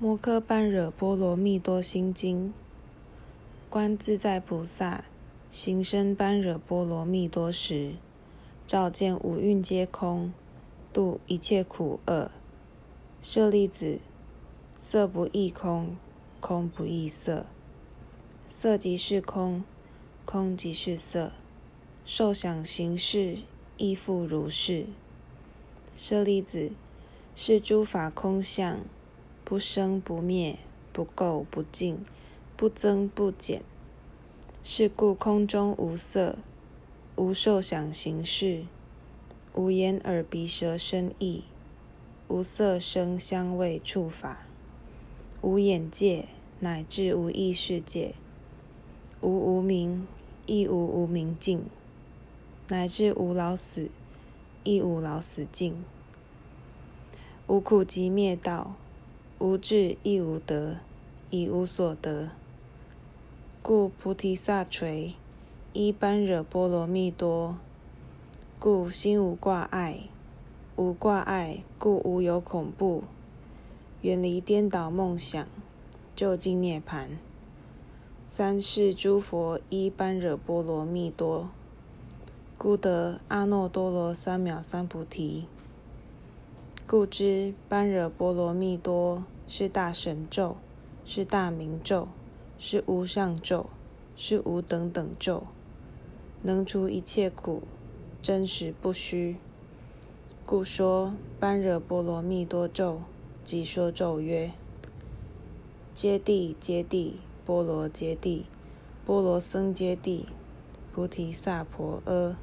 摩诃般若波罗蜜多心经，观自在菩萨行深般若波罗蜜多时，照见五蕴皆空，度一切苦厄。舍利子，色不异空，空不异色，色即是空，空即是色，受想行识亦复如是。舍利子，是诸法空相。不生不灭，不垢不净，不增不减。是故空中无色，无受想行识，无眼耳鼻舌身意，无色声香味触法，无眼界，乃至无意识界，无无明，亦无无明尽，乃至无老死，亦无老死尽，无苦集灭道。无智亦无得，以无所得。故菩提萨垂依般若波罗蜜多，故心无挂碍。无挂碍，故无有恐怖。远离颠倒梦想，就近涅槃。三世诸佛依般若波罗蜜多，故得阿耨多罗三藐三菩提。故知般若波罗蜜多是大神咒，是大明咒，是无上咒，是无等等咒，能除一切苦，真实不虚。故说般若波罗蜜多咒，即说咒曰：揭谛揭谛，波罗揭谛，波罗僧揭谛，菩提萨婆诃。